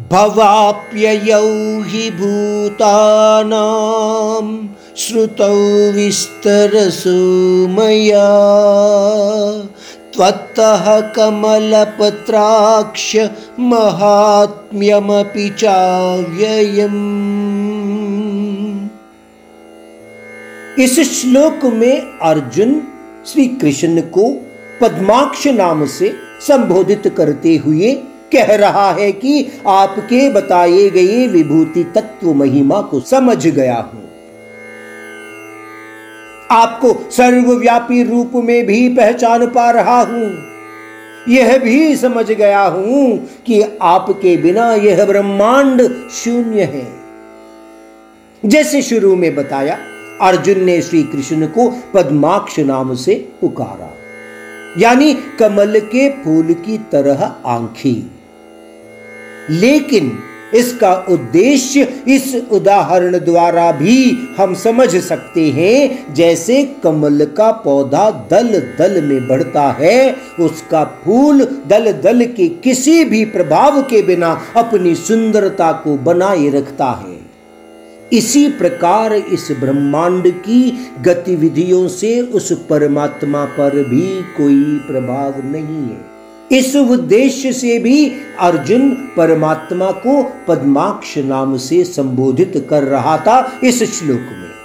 भवाप्ययौ हि भूतानां श्रुतौ विस्तरसो मया। त्वत्तः कमलपत्राक्ष महात्म्यमपि चाव्ययम्। इस श्लोक में अर्जुन श्री कृष्ण को पद्माक्ष नाम से संबोधित करते हुए कह रहा है कि आपके बताए गए विभूति तत्व महिमा को समझ गया हूँ। आपको सर्वव्यापी रूप में भी पहचान पा रहा हूँ। यह भी समझ गया हूँ कि आपके बिना यह ब्रह्मांड शून्य है। जैसे शुरू में बताया, अर्जुन ने श्री कृष्ण को पद्माक्ष नाम से पुकारा, यानी कमल के फूल की तरह आँखें। लेकिन इसका उद्देश्य इस उदाहरण द्वारा भी हम समझ सकते हैं, जैसे कमल का पौधा दल दल में बढ़ता है, उसका फूल दल दल के किसी भी प्रभाव के बिना अपनी सुंदरता को बनाए रखता है। इसी प्रकार इस ब्रह्मांड की गतिविधियों से उस परमात्मा पर भी कोई प्रभाव नहीं है। इस उद्देश्य से भी अर्जुन परमात्मा को पद्माक्ष नाम से संबोधित कर रहा था इस श्लोक में।